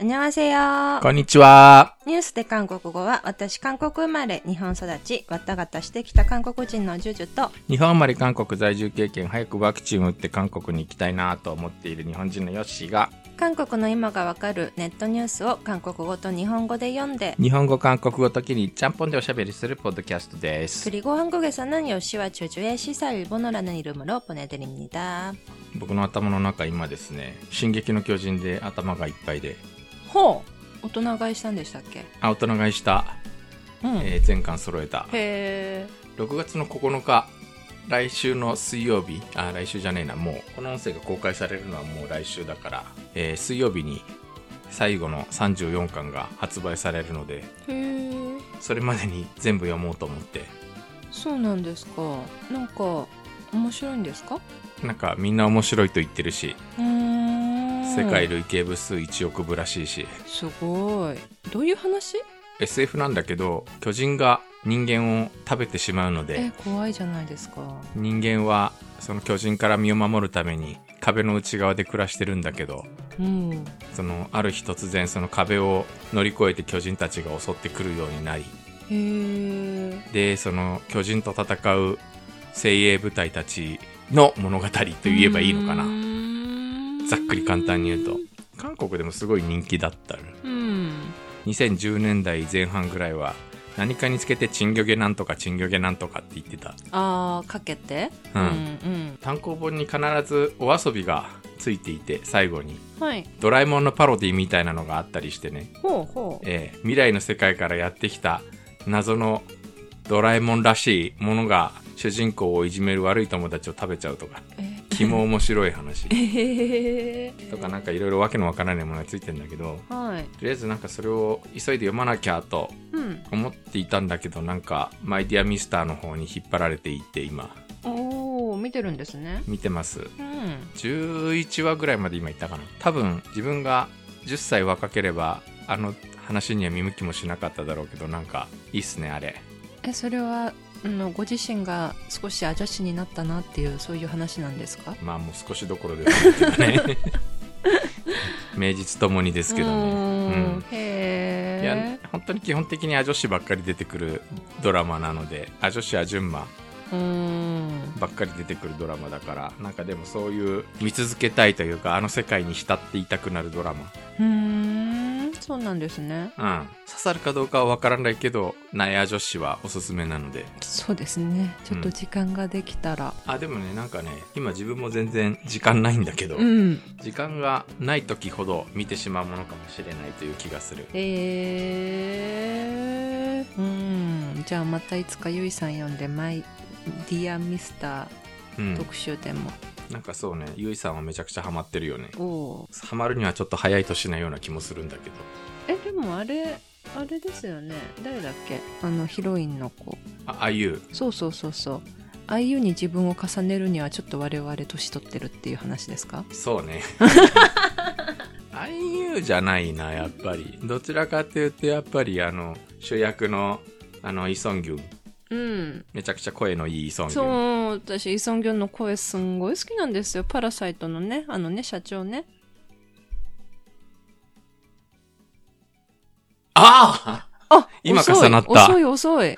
안녕하세요 こんにちは。ニュースで韓国語は私韓国生まれ日本育ちわたがたしてきた韓国人のジュジュと日本生まれ韓国在住経験、早くワクチンを打って韓国に行きたいなと思っている日本人のヨッシーが、韓国の今がわかるネットニュースを韓国語と日本語で読んで日本語、韓国語時にちゃんぽんでおしゃべりするポッドキャストです。 그리고 한국에서는 요시와 주주의 시사 일본어라는 이름으로 보내드립니다. 僕の頭の中今ですね、進撃の巨人で頭がいっぱいで、 ほう大人買いしたんでしたっけ？あ、大人買いした、うん。へえー全巻揃えた。え。6月の9日、来週の水曜日、あ、来週じゃねえな、もう、この音声が公開されるのはもう来週だから、えー水曜日に最後の34巻が発売されるので。それまでに全部読もうと思って、そうなんですか。なんか、面白いんですか？なんかみんな面白いと言ってるし。世界累計部数1億部らしいし、すごい。どういう話？SF なんだけど、巨人が人間を食べてしまうのえで、、怖いじゃないですか。人間はその巨人から身を守るために壁の内側で暮らしてるんだけど、うん。そのある日突然その壁を乗り越えて巨人たちが襲ってくるようになり。で、その巨人と戦う精鋭部隊たちの物語と言えばいいのかな。なざっくり簡単に言うと。韓国でもすごい人気だった。うん。2010年代前半ぐらいは何かにつけてチンギョゲなんとかチンギョゲなんとかって言ってた。ああ、かけて？うんうん単行本に必ずお遊びがついていて最後にうん。はい。ドラえもんのパロディみたいなのがあったりしてね、ほうほう。えー未来の世界からやってきた謎のドラえもんらしいものが主人公をいじめる悪い友達を食べちゃうとか、え気も面白い話。とかなんかいろいろわけのわからないものがついてんだけど、はい。とりあえずなんかそれを急いで読まなきゃとうん。思っていたんだけどなんかマイディアミスターの方に引っ張られていって今おお、見てるんですね。見てますうん。11話ぐらいまで今言ったかな多分自分が10歳若ければあの話には見向きもしなかっただろうけどなんかいいっすねあれえ、それは、あの、ご自身が少しアジャシになったなっていう、そういう話なんですか？まあもう少しどころですけどね 名実ともにですけどねううんん。へいやえ。本当に基本的にア女子ばっかり出てくるドラマなのでア女子アジュンマうん。ばっかり出てくるドラマだからなんかでもそういう見続けたいというかあの世界に浸っていたくなるドラマうーん。そうなんですね。うん刺さるかどうかはわからないけどナヤ女子はおすすめなのでそうですね。ちょっと時間ができたら。あでもねなんかね今自分も全然時間ないんだけど、うん。時間がない時ほど見てしまうものかもしれないという気がするえー、うん。じゃあまたいつかゆいさん読んで、マイディアミスタうんー特集でも。なんかそうねゆいさんはめちゃくちゃハマってるよねハマるにはちょっと早い年なような気もするんだけどー。え、でもあれ、あれですよね。誰だっけ？あの、ヒロインの子。ああいうそうそうそうそう。ああいうに自分を重ねるにはちょっと我々年取ってるっていう話ですか？そうね。あいうじゃないな、やっぱり。どちらかっていうと、やっぱりあの、主役の、あの、イソンギュン。うん。めちゃくちゃ声のいいイソンギそュン。う、私、イソンギョンの声すんごい好きなんですよ。パラサイトのね、あのね、社長ね。あああ今重なった遅い遅い。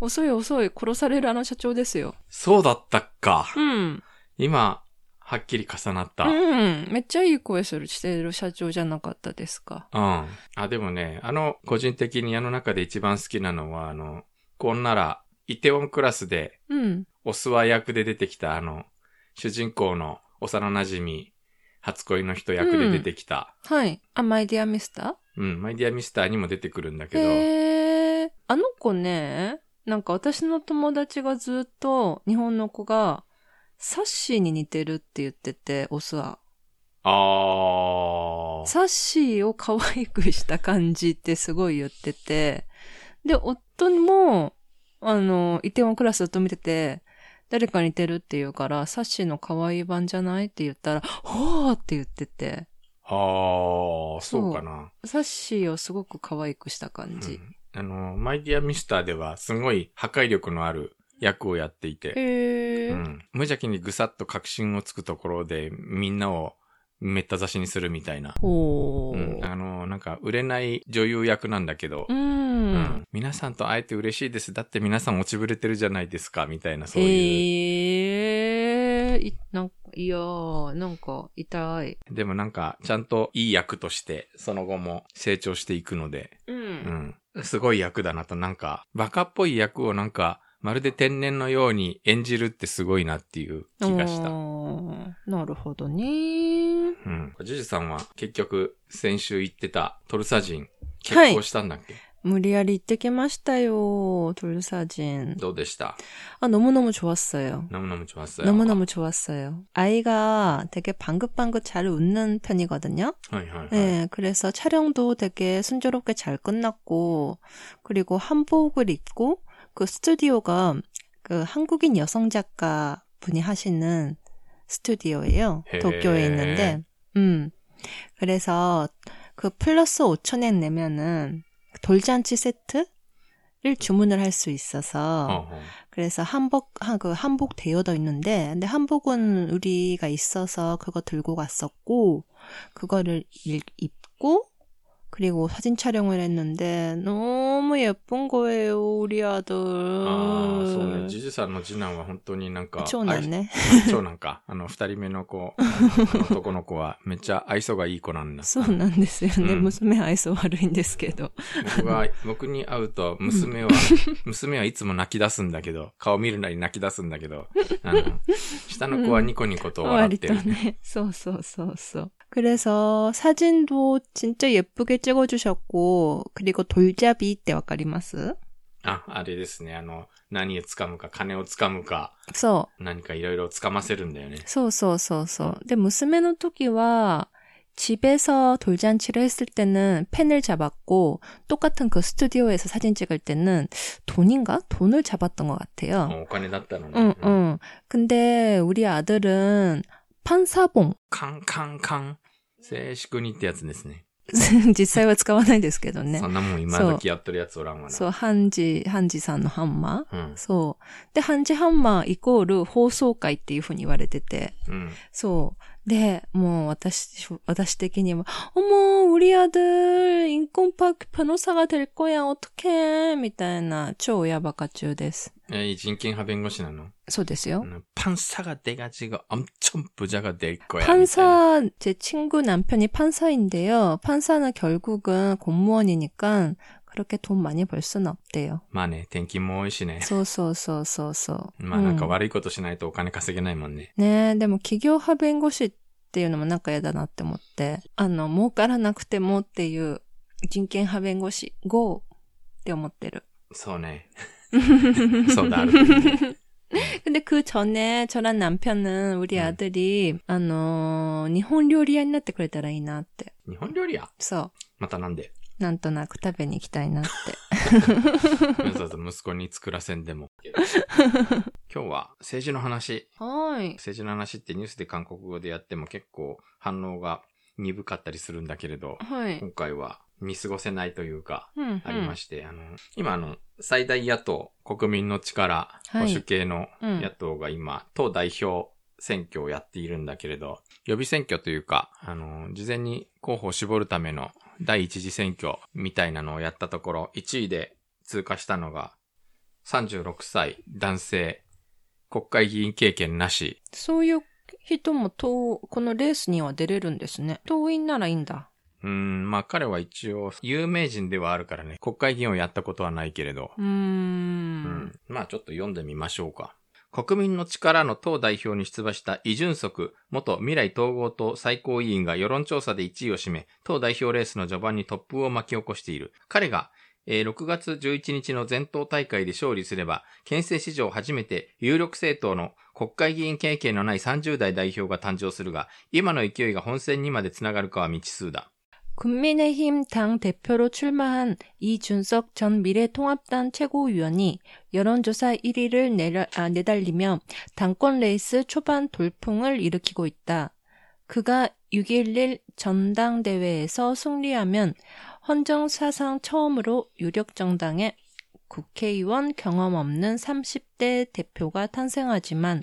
遅い遅い。殺されるあの社長ですよ。そうだったか。うん。今、はっきり重なった。うん。うん。めっちゃいい声する、してる社長じゃなかったですか。あ、でもね、あの、個人的にあの中で一番好きなのは、あの、こんなら、イテウォンクラスで、うん。オスワ役で出てきたあの、主人公の幼馴染初恋の人役で出てきた。はい。あ、マイディアミスタうん、マイディアミスターにも出てくるんだけーど、へー。あの子ね、なんか私の友達がずっと日本の子がサッシーに似てるって言ってて、オスは。あー。サッシーを可愛くした感じってすごい言ってて、で、夫も、あの、イテウォンクラスずっと見てて、誰か似てるって言うから、サッシーの可愛い版じゃないって言ったら、ほーって言ってて、あー、そうかな。サッシーをすごく可愛くした感じ。うんあの、マイディアミスターではすごい破壊力のある役をやっていて、へー。うん、無邪気にぐさっと確信をつくところでみんなをめった刺しにするみたいな。ほうん、あの、なんか、売れない女優役なんだけど、う。うんん皆さんと会えて嬉しいです。だって皆さん落ちぶれてるじゃないですか、みたいな、そういう。ええいなんか、いやー、なんか、痛い。でもなんか、ちゃんといい役として、その後も成長していくので、う。うんん。すごい役だなと、なんか、バカっぽい役をなんか、まるで天然のように演じるってすごいなっていう気がした。あーなるほどね。うん。ジュジュさんは結局、先週言ってたトルサ人、結婚したんだっけ、無理やり行ってきましたよ, 돌사진. どうでした 아, 너무너무 좋았어요. 너무너무 좋았어요. 너무너무 좋았어요. 아이가 되게 방긋방긋 잘 웃는 편이거든요. はいはいはい。 네, 그래서 촬영도 되게 순조롭게 잘 끝났고, 그리고 한복을 입고, 그 스튜디오가 그 한국인 여성 작가 분이 하시는 스튜디오예요. 예. 도쿄에 있는데, 음. 그래서 그 플러스 5천엔 내면은 돌잔치 세트를 주문을 할 수 있어서 어허. 그래서 한복 한그 한복 대여도 있는데 근데 한복은 우리가 있어서 그거 들고 갔었고 그거를 입고 그리고 사진 촬영을 했는데, 너무 예쁜 거예요, 우리 아들. ああ、そうね。ジュジュさんの次男は本当になんか、 長男ね。愛長男か。あの、二人目の子、男の子はめっちゃ愛想がいい子なんだ。そうなんですよね。うん娘愛想悪いんですけど。僕が、僕に会うと、娘は、娘はいつも泣き出すんだけど、顔見るなり泣き出すんだけど、あの、下の子はニコニコと笑っ 割とてる。ね. そうそうそうそう. 그래서 사진도 진짜 예쁘게 찍어주셨고, 그리고 돌잡이 때 わかります?あ、あれですね。あの、何を掴むか、金を掴むか、そう。何かいろいろ掴ませるんだよね。そうそうそうそう. 근데娘の時は 집에서 돌잔치를 했을 때는 펜을 잡았고 똑같은 그 스튜디오에서 사진 찍을 때는 돈인가? 돈을 잡았던 것 같아요. お金だったのね。 응, うん 응. 근데 우리 아들은 판사봉 カンカンカン。 静粛にってやつですね。実際は使わないですけどねそ。んなもん今時やってるやつおらんわな。そう、ハンジ、ハンジさんのハンマーうん。そう。で、ハンジハンマーイコール放送会っていう風に言われてて。うん。そう。で、もう私、私的にも、어머、 우리 아들 인권파크 변호사가 될 거야, 어떡해. みたいな超親バカ中です。え、人権派弁護士なのそうですよ。 음, 판사가 돼가지고 엄청 부자가 될 거야. 미안해. 판사, 제 친구 남편이 판사인데요. 판사는 결국은 공무원이니까 그렇게 돈 많이 벌 수는 없대요. まあね、転勤も多いしね。そうそうそうそうそう。まあなんかうん悪いことしないとお金稼げないもんね。ねえ、でも企業派弁護士っていうのもなんか嫌だなって思って、あの、儲からなくてもっていう人権派弁護士 GO って思ってる。そうね。そうだ、あるといいね 근데 그 전에 저랑 남편은 우리 음. 아들이, 아, 너, 일본 요리야になってくれたらいいなって。日本料理や。そう。またなんで。 なんとなく食べに行きたいなって。わざわざ息子に作らせんでも。今日は政治の話。はい。政治の話ってニュースで韓国語でやっても結構反応が鈍かったりするんだけれど、はい。今回は見過ごせないというか、うん、うん。ありまして、あの、今あの、最大野党、国民の力、はい保守系のうん野党が今、党代表選挙をやっているんだけれど、予備選挙というか、あの、事前に候補を絞るための第一次選挙みたいなのをやったところ、1位で通過したのが、36歳男性、国会議員経験なし、そういう人も党、このレースには出れるんですね。党員ならいいんだ。うーん、まあ彼は一応有名人ではあるからね、国会議員をやったことはないけれど、うー。うんんまあちょっと読んでみましょうか。国民の力の党代表に出馬したイ・ジュンソク元未来統合党最高委員が世論調査で1位を占め、党代表レースの序盤に突風を巻き起こしている。彼が、えー6月11日の全党大会で勝利すれば、憲政史上初めて有力政党の国会議員経験のない30代代表が誕生するが、今の勢いが本選にまでつながるかは未知数だ。 국민의힘 당 대표로 출마한 이준석 전 미래통합당 최고위원이 여론조사 1위를 내려, 아, 내달리며 당권 레이스 초반 돌풍을 일으키고 있다. 그가 6.11 전당대회에서 승리하면 헌정 사상 처음으로 유력 정당에 국회의원 경험 없는 30대 대표가 탄생하지만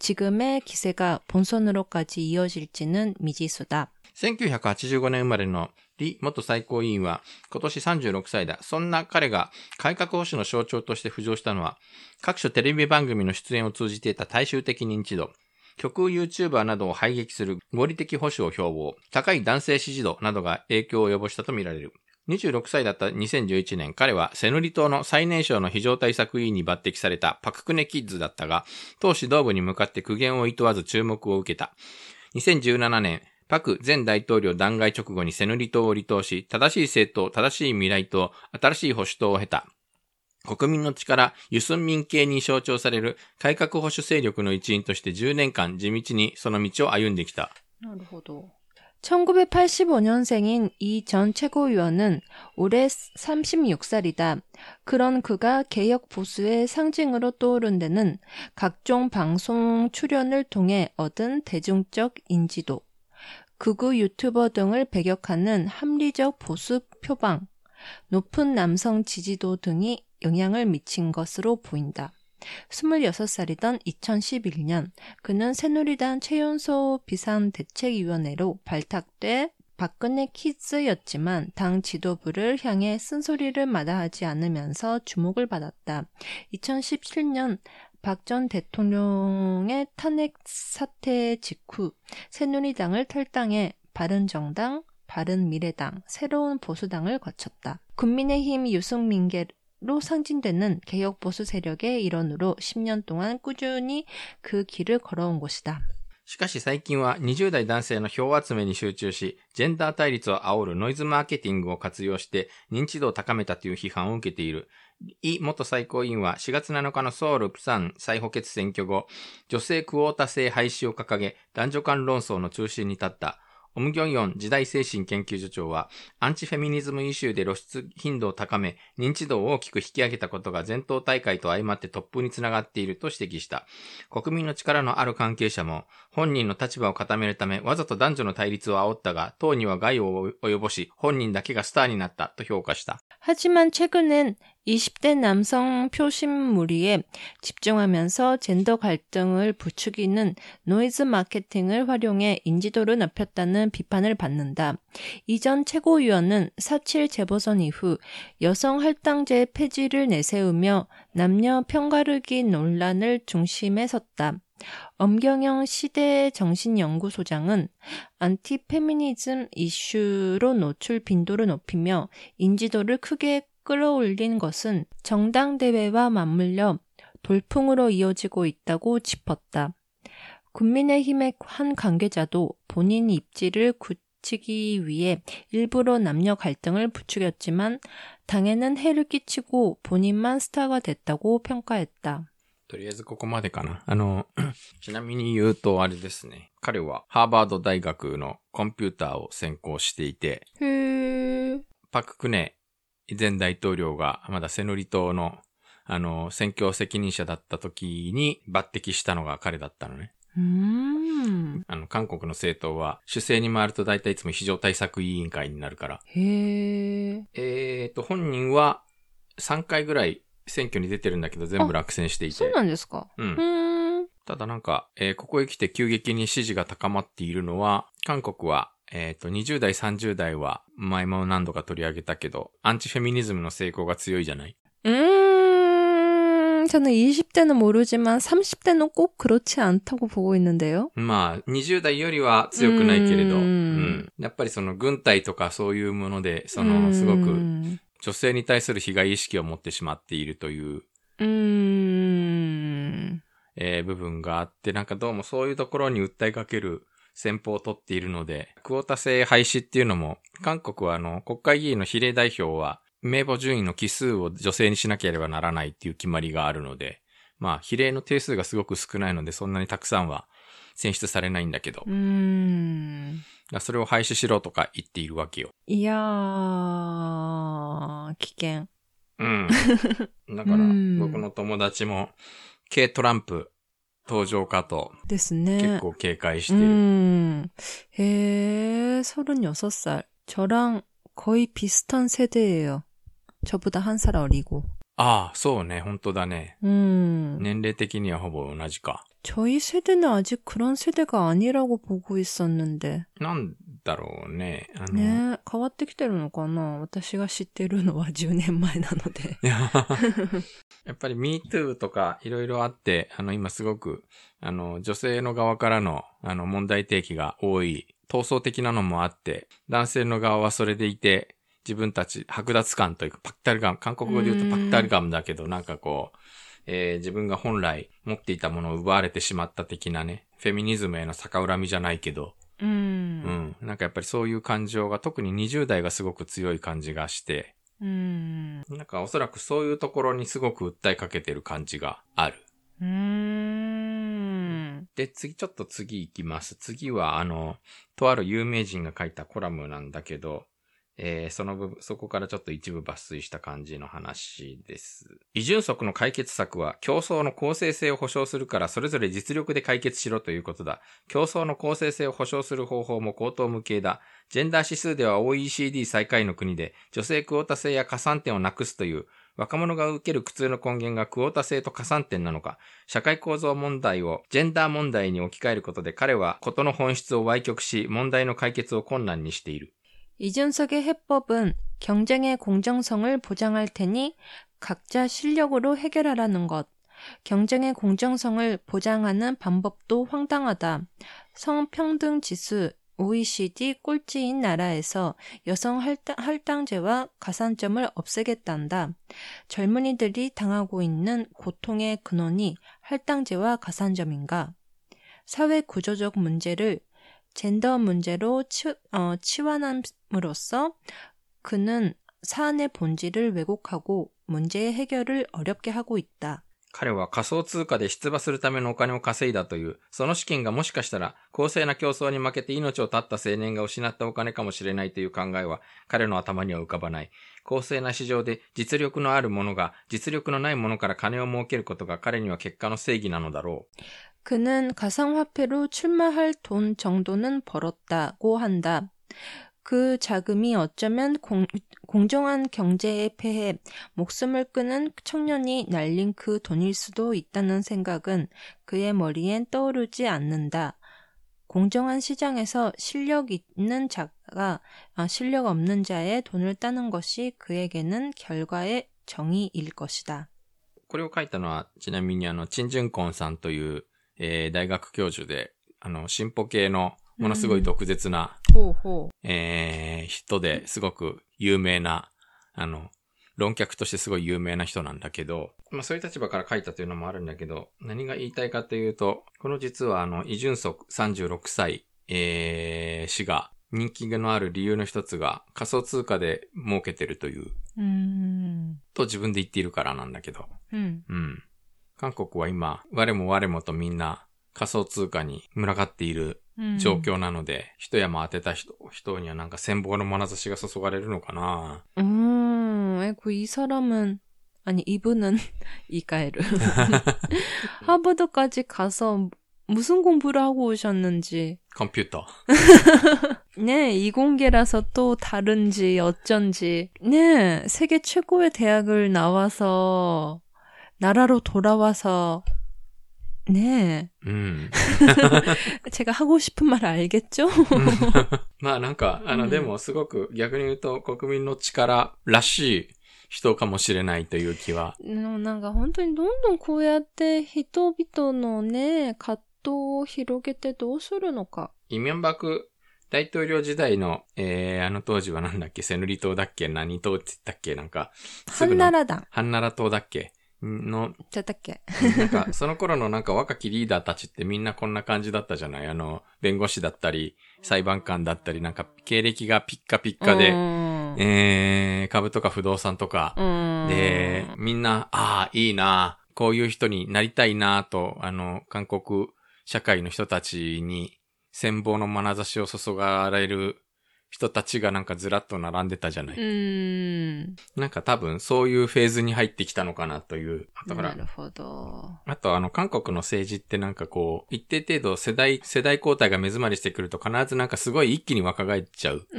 지금의 기세가 본선으로까지 이어질지는 미지수다. 1985年生まれの李元最高委員は今年36歳だ。そんな彼が改革保守の象徴として浮上したのは、各種テレビ番組の出演を通じて得た大衆的認知度、極右 YouTuber などを排撃する合理的保守を標榜、高い男性支持度などが影響を及ぼしたとみられる。26歳だった2011年、彼はセヌリ島の最年少の非常対策委員に抜擢されたパククネキッズだったが、党指導部に向かって苦言を厭わず注目を受けた。2017年、パク前大統領弾劾直後にセヌリ島を離党し、正しい政党、正しい未来党、新しい保守党を経た。国民の力、ユスン民系に象徴される改革保守勢力の一員として10年間地道にその道を歩んできた。なるほど。 1985년생인 이 전 최고위원은 올해 36살이다. 그런 그가 개혁 보수의 상징으로 떠오른 데는 각종 방송 출연을 통해 얻은 대중적 인지도, 극우 유튜버 등을 배격하는 합리적 보수 표방, 높은 남성 지지도 등이 영향을 미친 것으로 보인다. 26살이던 2011년 그는 새누리당 최연소 비상대책위원회로 발탁돼 박근혜 키즈였지만 당 지도부를 향해 쓴소리를 마다하지 않으면서 주목을 받았다. 2017년 박 전 대통령의 탄핵 사태 직후 새누리당을 탈당해 바른정당, 바른미래당, 새로운 보수당을 거쳤다. 국민의힘 유승민계 로 상징되는 개혁 보수 세력의 일원으로 10년 동안 꾸준히 그 길을 걸어온 것이다. しかし最近は20代男性の票集めに集中し、ジェンダー対立を煽るノイズマーケティングを活用して認知度を高めたという批判を受けている。 イ元最高委員は4月7日のソウル・プサン再補欠選挙後、女性クォータ制廃止を掲げ、男女間論争の中心に立った。オムギョンヨン時代精神研究所長は、アンチフェミニズムイシューで露出頻度を高め、認知度を大きく引き上げたことが全党大会と相まってトップにつながっていると指摘した。国民の力のある関係者も、本人の立場を固めるため、わざと男女の対立を煽ったが、党には害を及ぼし、本人だけがスターになったと評価した。 하지만 최근엔 20대 남성 표심 무리에 집중하면서 젠더 갈등을 부추기는 노이즈 마케팅을 활용해 인지도를 높였다는 비판을 받는다. 이전 최고위원은 4.7 재보선 이후 여성 할당제 폐지를 내세우며 남녀 편가르기 논란을 중심에 섰다. 엄경영 시대 정신연구소장은 안티페미니즘 이슈로 노출 빈도를 높이며 인지도를 크게 끌어올린 것은 정당대회와 맞물려 돌풍으로 이어지고 있다고 짚었다. 국민의힘의 한 관계자도 본인 입지를 굳히기 위해 일부러 남녀 갈등을 부추겼지만 당에는 해를 끼치고 본인만 스타가 됐다고 평가했다. とりあえずここまでかな。あの、ちなみに言うとあれですね。彼はハーバード大学のコンピューターを専攻していて、 그... パククネ 前大統領がまだセヌリ島の、あの、選挙責任者だった時に抜擢したのが彼だったのね。うんあの、韓国の政党は、主政に回ると大体いつも非常対策委員会になるから。へー。えっ、と、本人は3回ぐらい選挙に出てるんだけど、全部落選していて。そうなんですかうん。ただなんか、えー、ここへ来て急激に支持が高まっているのは、韓国はえっ、と、20代、30代は、前も何度か取り上げたけど、アンチフェミニズムの成功が強いじゃない 음, 저는 20대는 모르지만 30대는 꼭 그렇지 않다고 보고 있는데요. まあ、20代よりは強くないけれど、ううんん。やっぱりその軍隊とかそういうもので、その、すごく 음, 女性に対する被害意識を持ってしまっているという、 음, えー部分があって、なんかどうもそういうところに訴えかける 戦法を取っているので、クオータ制廃止っていうのも、韓国はあの、国会議員の比例代表は、名簿順位の奇数を女性にしなければならないっていう決まりがあるので、まあ、比例の定数がすごく少ないので、そんなにたくさんは選出されないんだけど。うん。それを廃止しろとか言っているわけよ。いやー、危険。うん。だから、僕の友達も、K トランプ登場かとですね.結構警戒してる。 음, 해, 36살. 저랑 거의 비슷한 세대예요. 저보다 한 살 어리고. ああ、そうね、本当だね。 음. 年齢的にはほぼ同じか。 저희 세대는 아직 그런 세대가 아니라고 보고 있었는데. なんだろうね。あの、ね変わってきてるのかな私が知ってるのは10年前なので。いややっぱり MeToo とかいろいろあって、あの今すごく、あの女性の側からのあの問題提起が多い、闘争的なのもあって、男性の側はそれでいて、自分たち剥奪感というかパクタルガム、韓国語で言うとパクタルガムだけど、なんかこう、 えー、自分が本来持っていたものを奪われてしまった的なね、フェミニズムへの逆恨みじゃないけど、うん。うん。なんかやっぱりそういう感情が特に20代がすごく強い感じがして、うん。なんかおそらくそういうところにすごく訴えかけてる感じがある。うん。で、次、ちょっと次行きます。次は、あの、とある有名人が書いたコラムなんだけど、えーその部分、そこからちょっと一部抜粋した感じの話です。移住則の解決策は、競争の公正性を保障するから、それぞれ実力で解決しろということだ。競争の公正性を保障する方法も高等無形だ。ジェンダー指数では OECD 最下位の国で、女性クオータ制や加算点をなくすという、若者が受ける苦痛の根源がクオータ制と加算点なのか、社会構造問題をジェンダー問題に置き換えることで彼はことの本質を歪曲し、問題の解決を困難にしている。 이준석의 해법은 경쟁의 공정성을 보장할 테니 각자 실력으로 해결하라는 것. 경쟁의 공정성을 보장하는 방법도 황당하다. 성평등 지수 OECD 꼴찌인 나라에서 여성 할당, 할당제와 가산점을 없애겠단다. 젊은이들이 당하고 있는 고통의 근원이 할당제와 가산점인가? 사회 구조적 문제를 젠더 문제로 치, 어, 치환함으로써 그는 사안의 본질을 왜곡하고 문제의 해결을 어렵게 하고 있다. 彼は仮想通貨で出馬するためのお金を稼いだという、その資金がもしかしたら公正な競争に負けて命を絶った青年が失ったお金かもしれないという考えは彼の頭には浮かばない。公正な市場で実力のある者が実力のない者から金を儲けることが彼には結果の正義なのだろう。 그는 가상화폐로 출마할 돈 정도는 벌었다고 한다. 그 자금이 어쩌면 공, 공정한 경제에 패해 목숨을 끊은 청년이 날린 그 돈일 수도 있다는 생각은 그의 머리엔 떠오르지 않는다. 공정한 시장에서 실력 있는 자가 아, 실력 없는 자의 돈을 따는 것이 그에게는 결과의 정의일 것이다. これを書いたのは、ちなみにあの、チンジュンコンさんという、 えー、大学教授で、あの、進歩系のものすごい毒舌な、うう。えー、人ですごく有名な、あの、論客としてすごい有名な人なんだけど、まあそういう立場から書いたというのもあるんだけど、何が言いたいかというと、この実はあの、イ・ジュンソク36歳、えー、氏が人気のある理由の一つが仮想通貨で儲けてるという、うと自分で言っているからなんだけど、うん。うん。韓国は今、我も我もとみんな仮想通貨に群がっている 음. 状況なので、一山当てた人、人にはなんか羨望の眼差しが注がれるのかな 음, 아이고, 이 사람은, 아니, 이분은, 이가에르. 하버드까지 가서 무슨 공부를 하고 오셨는지. コンピューター。 네, 이공계라서 또 다른지 어쩐지. 네, 세계 최고의 대학을 나와서, 나라로 돌아와서, 네. うん。 제가 하고 싶은 말 알겠죠? まあなんか、あの、うんでもすごく逆に言うと国民の力らしい人かもしれないという気は。でもなんか本当にどんどんこうやって人々のね、葛藤を広げてどうするのか。イミョンバク大統領時代の、えー、あの当時はなんだっけセヌリ島だっけ何島って言ったっけなんか、すぐの 한나라당 ハンナラ島だっけ の、ちゃったっけ？なんか、その頃のなんか若きリーダーたちってみんなこんな感じだったじゃない？あの、弁護士だったり、裁判官だったり、なんか経歴がピッカピッカで、えー、株とか不動産とか、で、みんな、ああ、いいな、こういう人になりたいなと、あの、韓国社会の人たちに、戦望の眼差しを注がれる人たちがなんかずらっと並んでたじゃない。うん。なんか多分そういうフェーズに入ってきたのかなという。あなるほど。あとあの韓国の政治ってなんかこう、一定程度世代、世代交代が目詰まりしてくると必ずなんかすごい一気に若返っちゃう。あ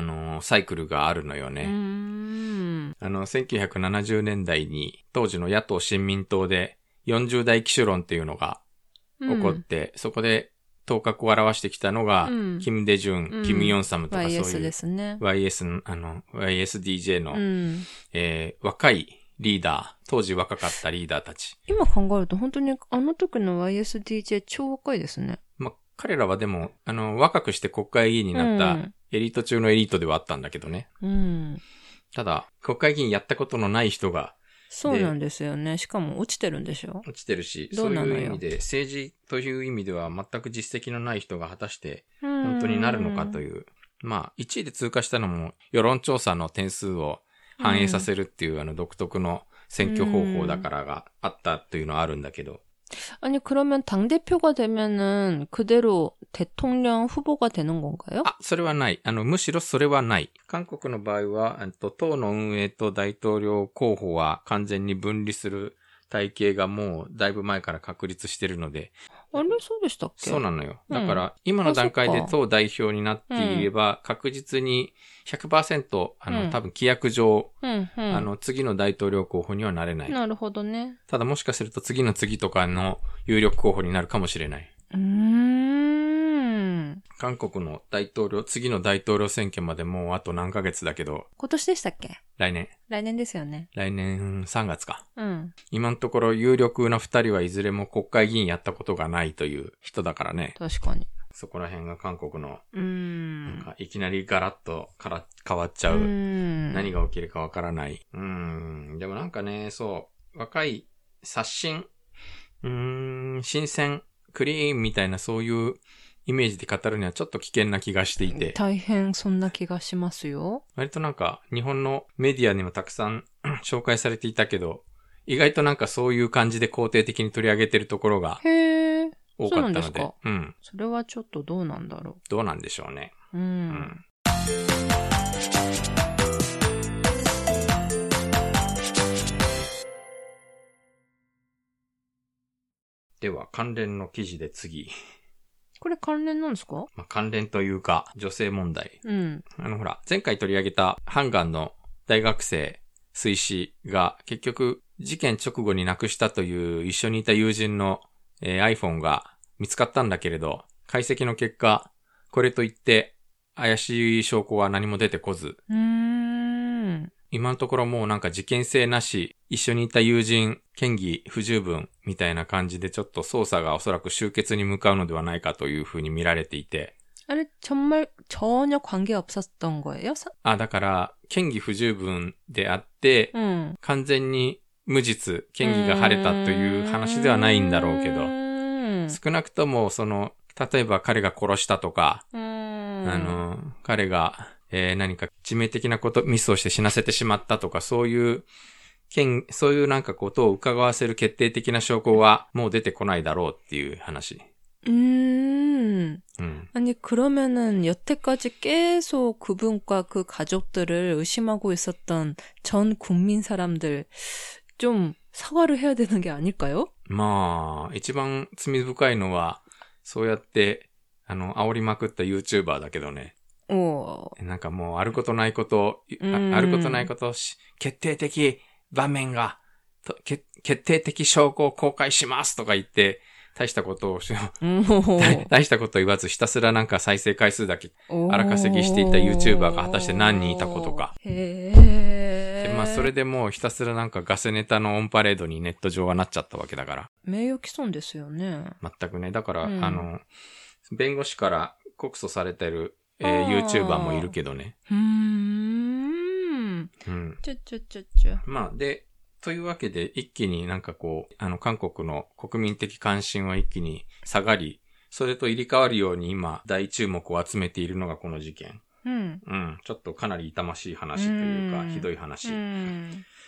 の、サイクルがあるのよね。あの、1970年代に当時の野党新民党で40代機種論っていうのが起こって、うん、そこで頭角を表してきたのが、うんキム・デジュン、うんキム・ヨンサムとかそういう YS ですね。YS の、あの、YSDJ の、うん。えー若いリーダー、当時若かったリーダーたち。今考えると本当にあの時の YSDJ 超若いですね。まあ、彼らはでも、あの、若くして国会議員になったうんエリート中のエリートではあったんだけどね。うん。ただ、国会議員やったことのない人がそうなんですよね。しかも落ちてるんでしょ？落ちてるし、どそういう意味で、政治という意味では全く実績のない人が果たして本本当になるのかとう。いう。まあ、1位で通過したのも、世論調査の点数を反映させるっていう、あの、独特の選挙方法だからがあったというのはあるんだけど、 아니 그러면 당 대표가 되면은 그대로 대통령 후보가 되는 건가요? あ、それはない。あの、むしろそれはない。韓国の場合は、えっと党の運営と大統領候補は完全に分離する 体系がもうだいぶ前から確立してるので、아니そうでしたっけ？そうなのよ。うんだから、今の段階で党代表になっていれば、確実に100%、あの、うん多分規約上、うんうん。あの、次の大統領候補にはなれない。なるほどね。ただもしかすると次の次とかの有力候補になるかもしれない。うーん。韓国の大統領、次の大統領選挙までもうあと何ヶ月だけど、今年でしたっけ？来年、来年ですよね。来年3月か。うん。今のところ有力な二人はいずれも国会議員やったことがないという人だからね。確かに。そこら辺が韓国の、うーん。なんかいきなりガラッとから変わっちゃうう。ん。何が起きるかわからない。うーん。でもなんかね、そう、若い、刷新、うーん、新鮮、クリーンみたいなそういうイメージで語るにはちょっと危険な気がしていて、大変そんな気がしますよ。割となんか日本のメディアにもたくさん 紹介されていたけど、意外となんかそういう感じで肯定的に取り上げてるところが。多かったので、そうなんですかうん。それはちょっとどうなんだろどうなんでしょうね。う。う。うんん。では、関連の記事で次。これ関連なんですか？まあ、関連というか、女性問題。うん。あのほら、前回取り上げたハンガンの大学生水死が結局事件直後に亡くしたという一緒にいた友人の、えー iPhone が見つかったんだけれど、解析の結果、これといって怪しい証拠は何も出てこず。今のところもうなんか事件性なし、一緒にいた友人、嫌疑不十分みたいな感じでちょっと捜査がおそらく終結に向かうのではないかというふうに見られていて、 아니 정말 전혀 관계 없었던 거예요? 사- あ、だから、嫌疑不十分であって、 응. 完全に無実、嫌疑が晴れたという話ではないんだろうけど、 음. 少なくともその、例えば彼が殺したとか、 음. あの、彼が、 えー何か致命的なこと、ミスをして死なせてしまったとか、そういう、権そういうなんかことを伺わせる決定的な証拠はもう出てこないだろうっていう話。 음. うん。 아니 그러면은 여태까지 계속 그분과 그 가족들을 의심하고 있었던 전 국민 사람들 좀 사과를 해야 되는 게 아닐까요? まあ、一番罪深いのは、そうやって、あの、煽りまくった YouTuber だけどね。 어. なんかもう、あることないこと、あうんあることないことし、決定的場面が、決定的証拠を公開しますとか言って、大したことをし、大したこと言わず、ひたすらなんか再生回数だけ。荒稼ぎしていた YouTuber が果たして何人いたことか。へでまあ、それでもうひたすらなんかガセネタのオンパレードにネット上はなっちゃったわけだから。名誉毀損ですよね。全くね。だから、うんあの、弁護士から告訴されてる、えー YouTuber もいるけどね。うーん。うん。ちょちょちょちょ。まあ、で、というわけで、一気になんかこう、あの、韓国の国民的関心は一気に下がり、それと入り替わるように今、大注目を集めているのがこの事件。うん。うん。ちょっとかなり痛ましい話というか、うんひどい話。うん。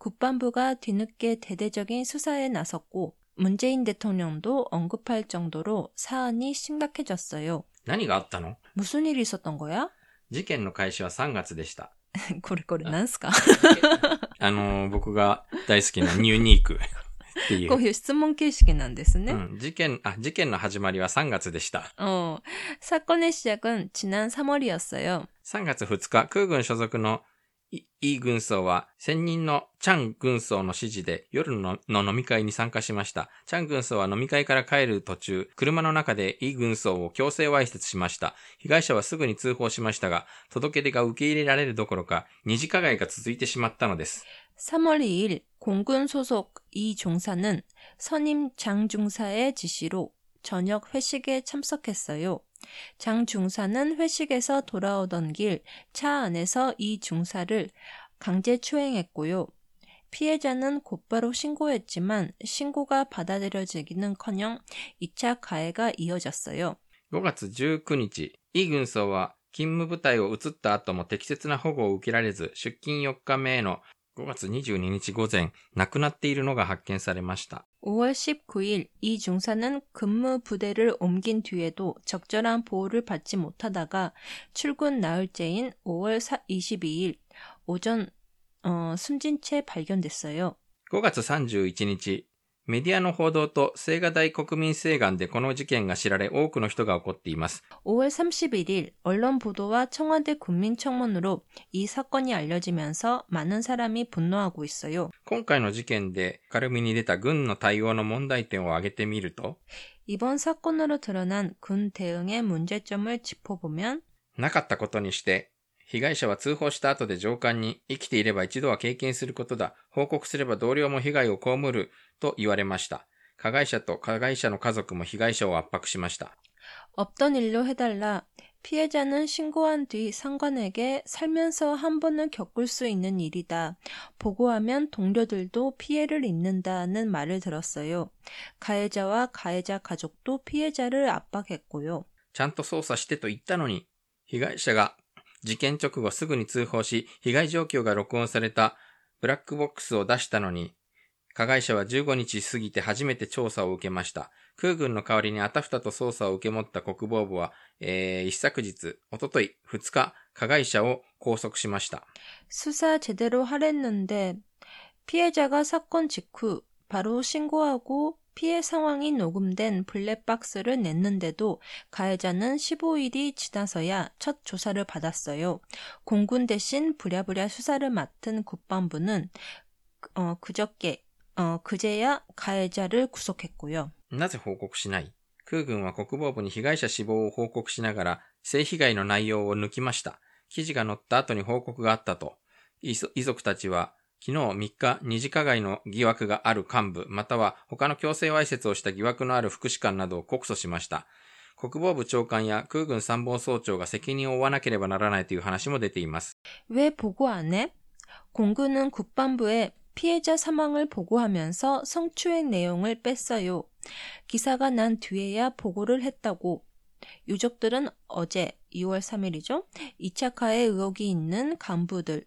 국방부가 뒤늦게 대대적인 수사에 나섰고 문재인 대통령도 언급할 정도로 사안이 심각해졌어요. 何があったの 무슨 일이 있었던 거야? 事件の開始は3月でした。これこれなんすかあのー僕が大好きなニューニークっていこう。ういう質問形式なんですね。うん、事件、あ、事件の始まりは3月でした。 어, 사건의 시작은 지난 3월이었어요. 3月2日、空軍所属の イイ軍曹は、専任のチャン軍曹の指示で夜のの飲み会に参加しました。チャン軍曹は飲み会から帰る途中、車の中でイ軍曹を強制わいせつしました。被害者はすぐに通報しましたが、届け出が受け入れられるどころか、二次加害が続いてしまったのです。 3월 2일 공군 소속 이 중사는 선임 장 중사의 지시로 저녁 회식에 참석했어요. 장 중사는 회식에서 돌아오던 길 차 안에서 이 중사를 강제 추행했고요. 피해자는 곧바로 신고했지만 신고가 받아들여지기는커녕 2차 가해가 이어졌어요. 5月19日、イ軍曹は勤務部隊を移った後も適切な保護を受けられず、出勤4日目の 5月22日午前、亡くなっているのが発見されました。 5월 19일 이 중사는 근무 부대를 옮긴 뒤에도 적절한 보호를 받지 못하다가 출근 나흘째인 5월 22일 오전 어, 숨진 채 발견됐어요. 5月31日、 メディアの報道と青瓦台国民請願でこの事件が知られ多くの人が起こっています。 5월 31일 언론 보도와 청와대 국민청원으로 이 사건이 알려지면서 많은 사람이 분노하고 있어요. 今回の事件で明るみに出た軍の対応の問題点を挙げてみると、 이번 사건으로 드러난 군 대응의 문제점을 짚어보면 なかったことにして、 被害者は通報した後で上官に生きていれば一度は経験することだ。報告すれば同僚も被害を被ると言われました。加害者と加害者の家族も被害者を圧迫しました。 없던 일로 해달라. 피해자는 신고한 뒤 상관에게 살면서 한 번은 겪을 수 있는 일이다. 보고하면 동료들도 피해를 입는다는 말을 들었어요. 가해자와 가해자 가족도 피해자를 압박했고요. ちゃんと捜査してと言ったのに、被害者が 事件直後すぐに通報し、被害状況が録音されたブラックボックスを出したのに、加害者は15日過ぎて初めて調査を受けました。空軍の代わりにあたふたと捜査を受け持った国防部は、えー、一昨日、おととい、2日、加害者を拘束しました。 수사 제대로 하랬는데 피해자가 사건 직후 바로 신고하고 피해 상황이 녹음된 블랙박스를 냈는데도 가해자는 15일이 지나서야 첫 조사를 받았어요. 공군 대신 부랴부랴 수사를 맡은 국방부는 어, 그저께 어, 그제야 가해자를 구속했고요. なぜ報告しない空軍は国防部に被害者死亡を報告しながら性被害の内容を抜きました。記事が載った後に報告があったと。遺族遺族たちは 昨日3日二次加害の疑惑がある幹部、または他の強制わいせつをした疑惑のある副士官などを告訴しました。国防部長官や空軍参謀総長が責任を負わなければならないという話も出ています。 왜 보고 안 해? 공군은 국방부에 피해자 사망을 보고하면서 성추행 내용을 뺐어요. 기사가 난 뒤에야 보고를 했다고. 유족들은 어제 2월 3일이죠. 2차 가해 의혹이 있는 간부들,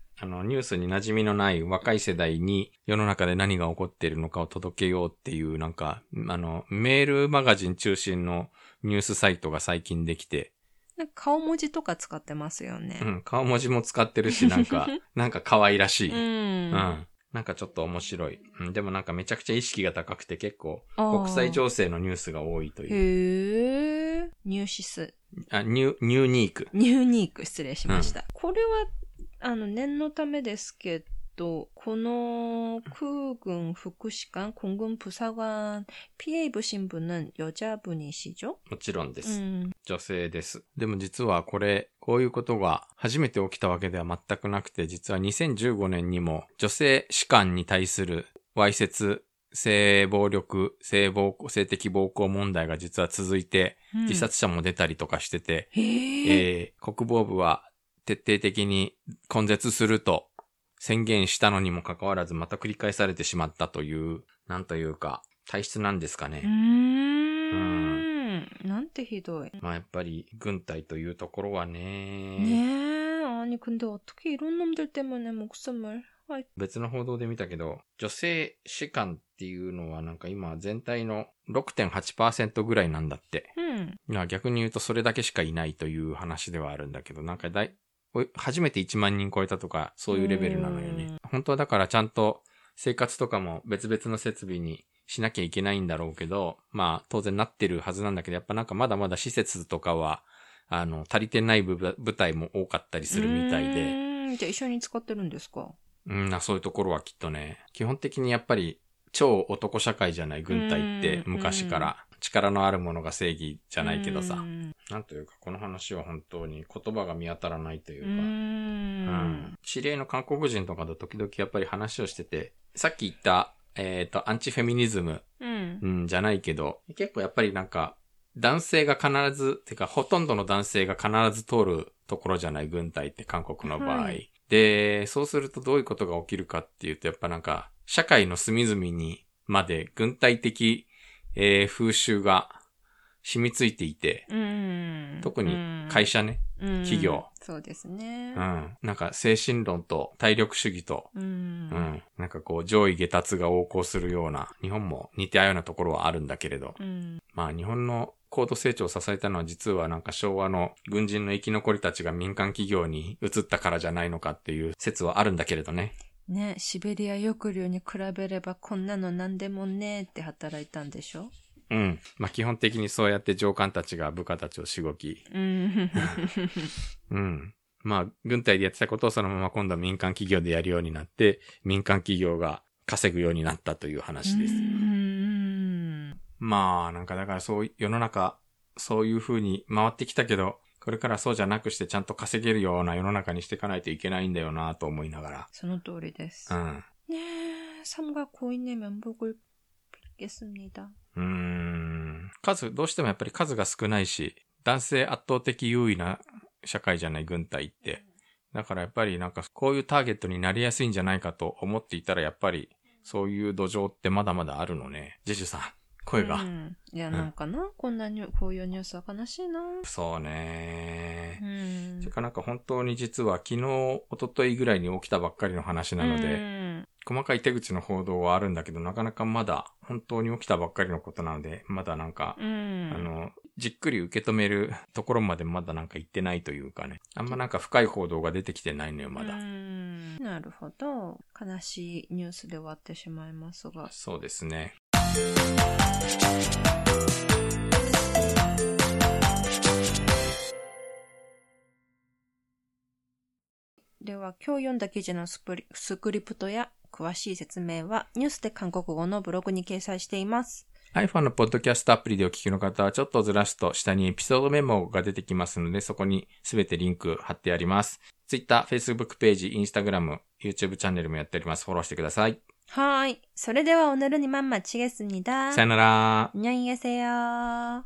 あの、ニュースに馴染みのない若い世代に世の中で何が起こっているのかを届けようっていう、なんか、あの、メールマガジン中心のニュースサイトが最近できて、なんか顔文字とか使ってますよねう。ん、顔文字も使ってるし、なんか、なんか可愛らしい。ううん。ん。なんかちょっと面白い。うん、でもなんかめちゃくちゃ意識が高くて結構、国際情勢のニュースが多いという。へー。ニューシス。あ、ニュ、ニューニーク。ニューニーク失礼しました。これは、あの、念のためですけど、この空軍副士官、공군 부사관 피해 입으신 분은 여자분이시죠? もちろんです。うん。女性です。でも実はこれ、こういうことが初めて起きたわけでは全くなくて、実は2015年にも女性士官に対するわいせつ 性暴力、性暴行、性的暴行問題が実は続いて、うん自殺者も出たりとかしてて、へえ。えー国防部は 徹底的に根絶すると宣言したのにもかかわらずまた繰り返されてしまったという、なんというか、体質なんですかね。うーん。なんてひどい。まあやっぱり軍隊というところはね、 네. 아니, 근데 어떻게 이런 놈들 때문에 목숨을. 아이, 別の報道で見たけど、女性士官っていうのはなんか今全体の6.8%ぐらいなんだって。 음. いや逆に言うとそれだけしかいないという話ではあるんだけど、なんかだい、おい 初めて1万人超えたとか、そういうレベルなのよね。本当はだからちゃんと生活とかも別々の設備にしなきゃいけないんだろうけど、まあ当然なってるはずなんだけど、やっぱなんかまだまだ施設とかは、あの、足りてない部隊も多かったりするみたいで。うん、じゃあ一緒に使ってるんですか？うんな、そういうところはきっとね、基本的にやっぱり超男社会じゃない軍隊って昔から。力のあるものが正義じゃないけどさ、なんというか、この話は本当に言葉が見当たらないというか、うん、知り合いの韓国人とかと時々やっぱり話をしてて、さっき言った、えっ、ー、と、アンチフェミニズム、うん、うん、じゃないけど、結構やっぱりなんか、男性が必ず、てかほとんどの男性が必ず通るところじゃない軍隊って韓国の場合。はい、で、そうするとどういうことが起きるかっていうと、やっぱなんか、社会の隅々にまで軍隊的えー、風習が染みついていて、特に会社ね、企業。そうですね。うん。なんか精神論と体力主義と、うん,、なんかこう上位下達が横行するような、日本も似てたようなところはあるんだけれど、まあ日本の高度成長を支えたのは実はなんか昭和の軍人の生き残りたちが民間企業に移ったからじゃないのかっていう説はあるんだけれどね。ね、シベリア抑留に比べればこんなの何でもねって働いたんでしょ？うん。まあ基本的にそうやって上官たちが部下たちをしごき、うん。うん。まあ軍隊でやってたことをそのまま今度は民間企業でやるようになって、民間企業が稼ぐようになったという話です。うんまあなんかだからそう世の中、そういう風に回ってきたけど、これからそうじゃなくしてちゃんと稼げるような世の中にしていかないといけないんだよなと思いながら。その通りですう。ん。 네, 삼가 고인의 면복을 빌겠습니다. うーん。数、どうしてもやっぱり数が少ないし、男性圧倒的優位な社会じゃない軍隊って。だからやっぱりなんかこういうターゲットになりやすいんじゃないかと思っていたらやっぱりそういう土壌ってまだまだあるのね。ジェジュさん、 声が。うんいや、なんかな、こんなに、こういうニュースは悲しいな。そうねう。んてかなんか本当に実は昨日、一昨日ぐらいに起きたばっかりの話なので、うん細かい手口の報道はあるんだけど、なかなかまだ本当に起きたばっかりのことなので、まだなんか、うん。あの、じっくり受け止めるところまでまだなんか行ってないというかね。あんまなんか深い報道が出てきてないのよ、まだ。うんなるほど。悲しいニュースで終わってしまいますが。そうですね。では、今日読んだ記事のスクリプトや詳しい説明はニュースで韓国語のブログに掲載しています。iPhone のポッドキャストアプリでお聞きの方はちょっとずらすと下にエピソードメモが出てきますので、そこにすべてリンク貼ってあります。Twitter、Facebook ページ、Instagram、YouTube チャンネルもやっております。フォローしてください。はーい。それでは오늘은이만마치겠습니다 さよなら。 안녕히 계세요.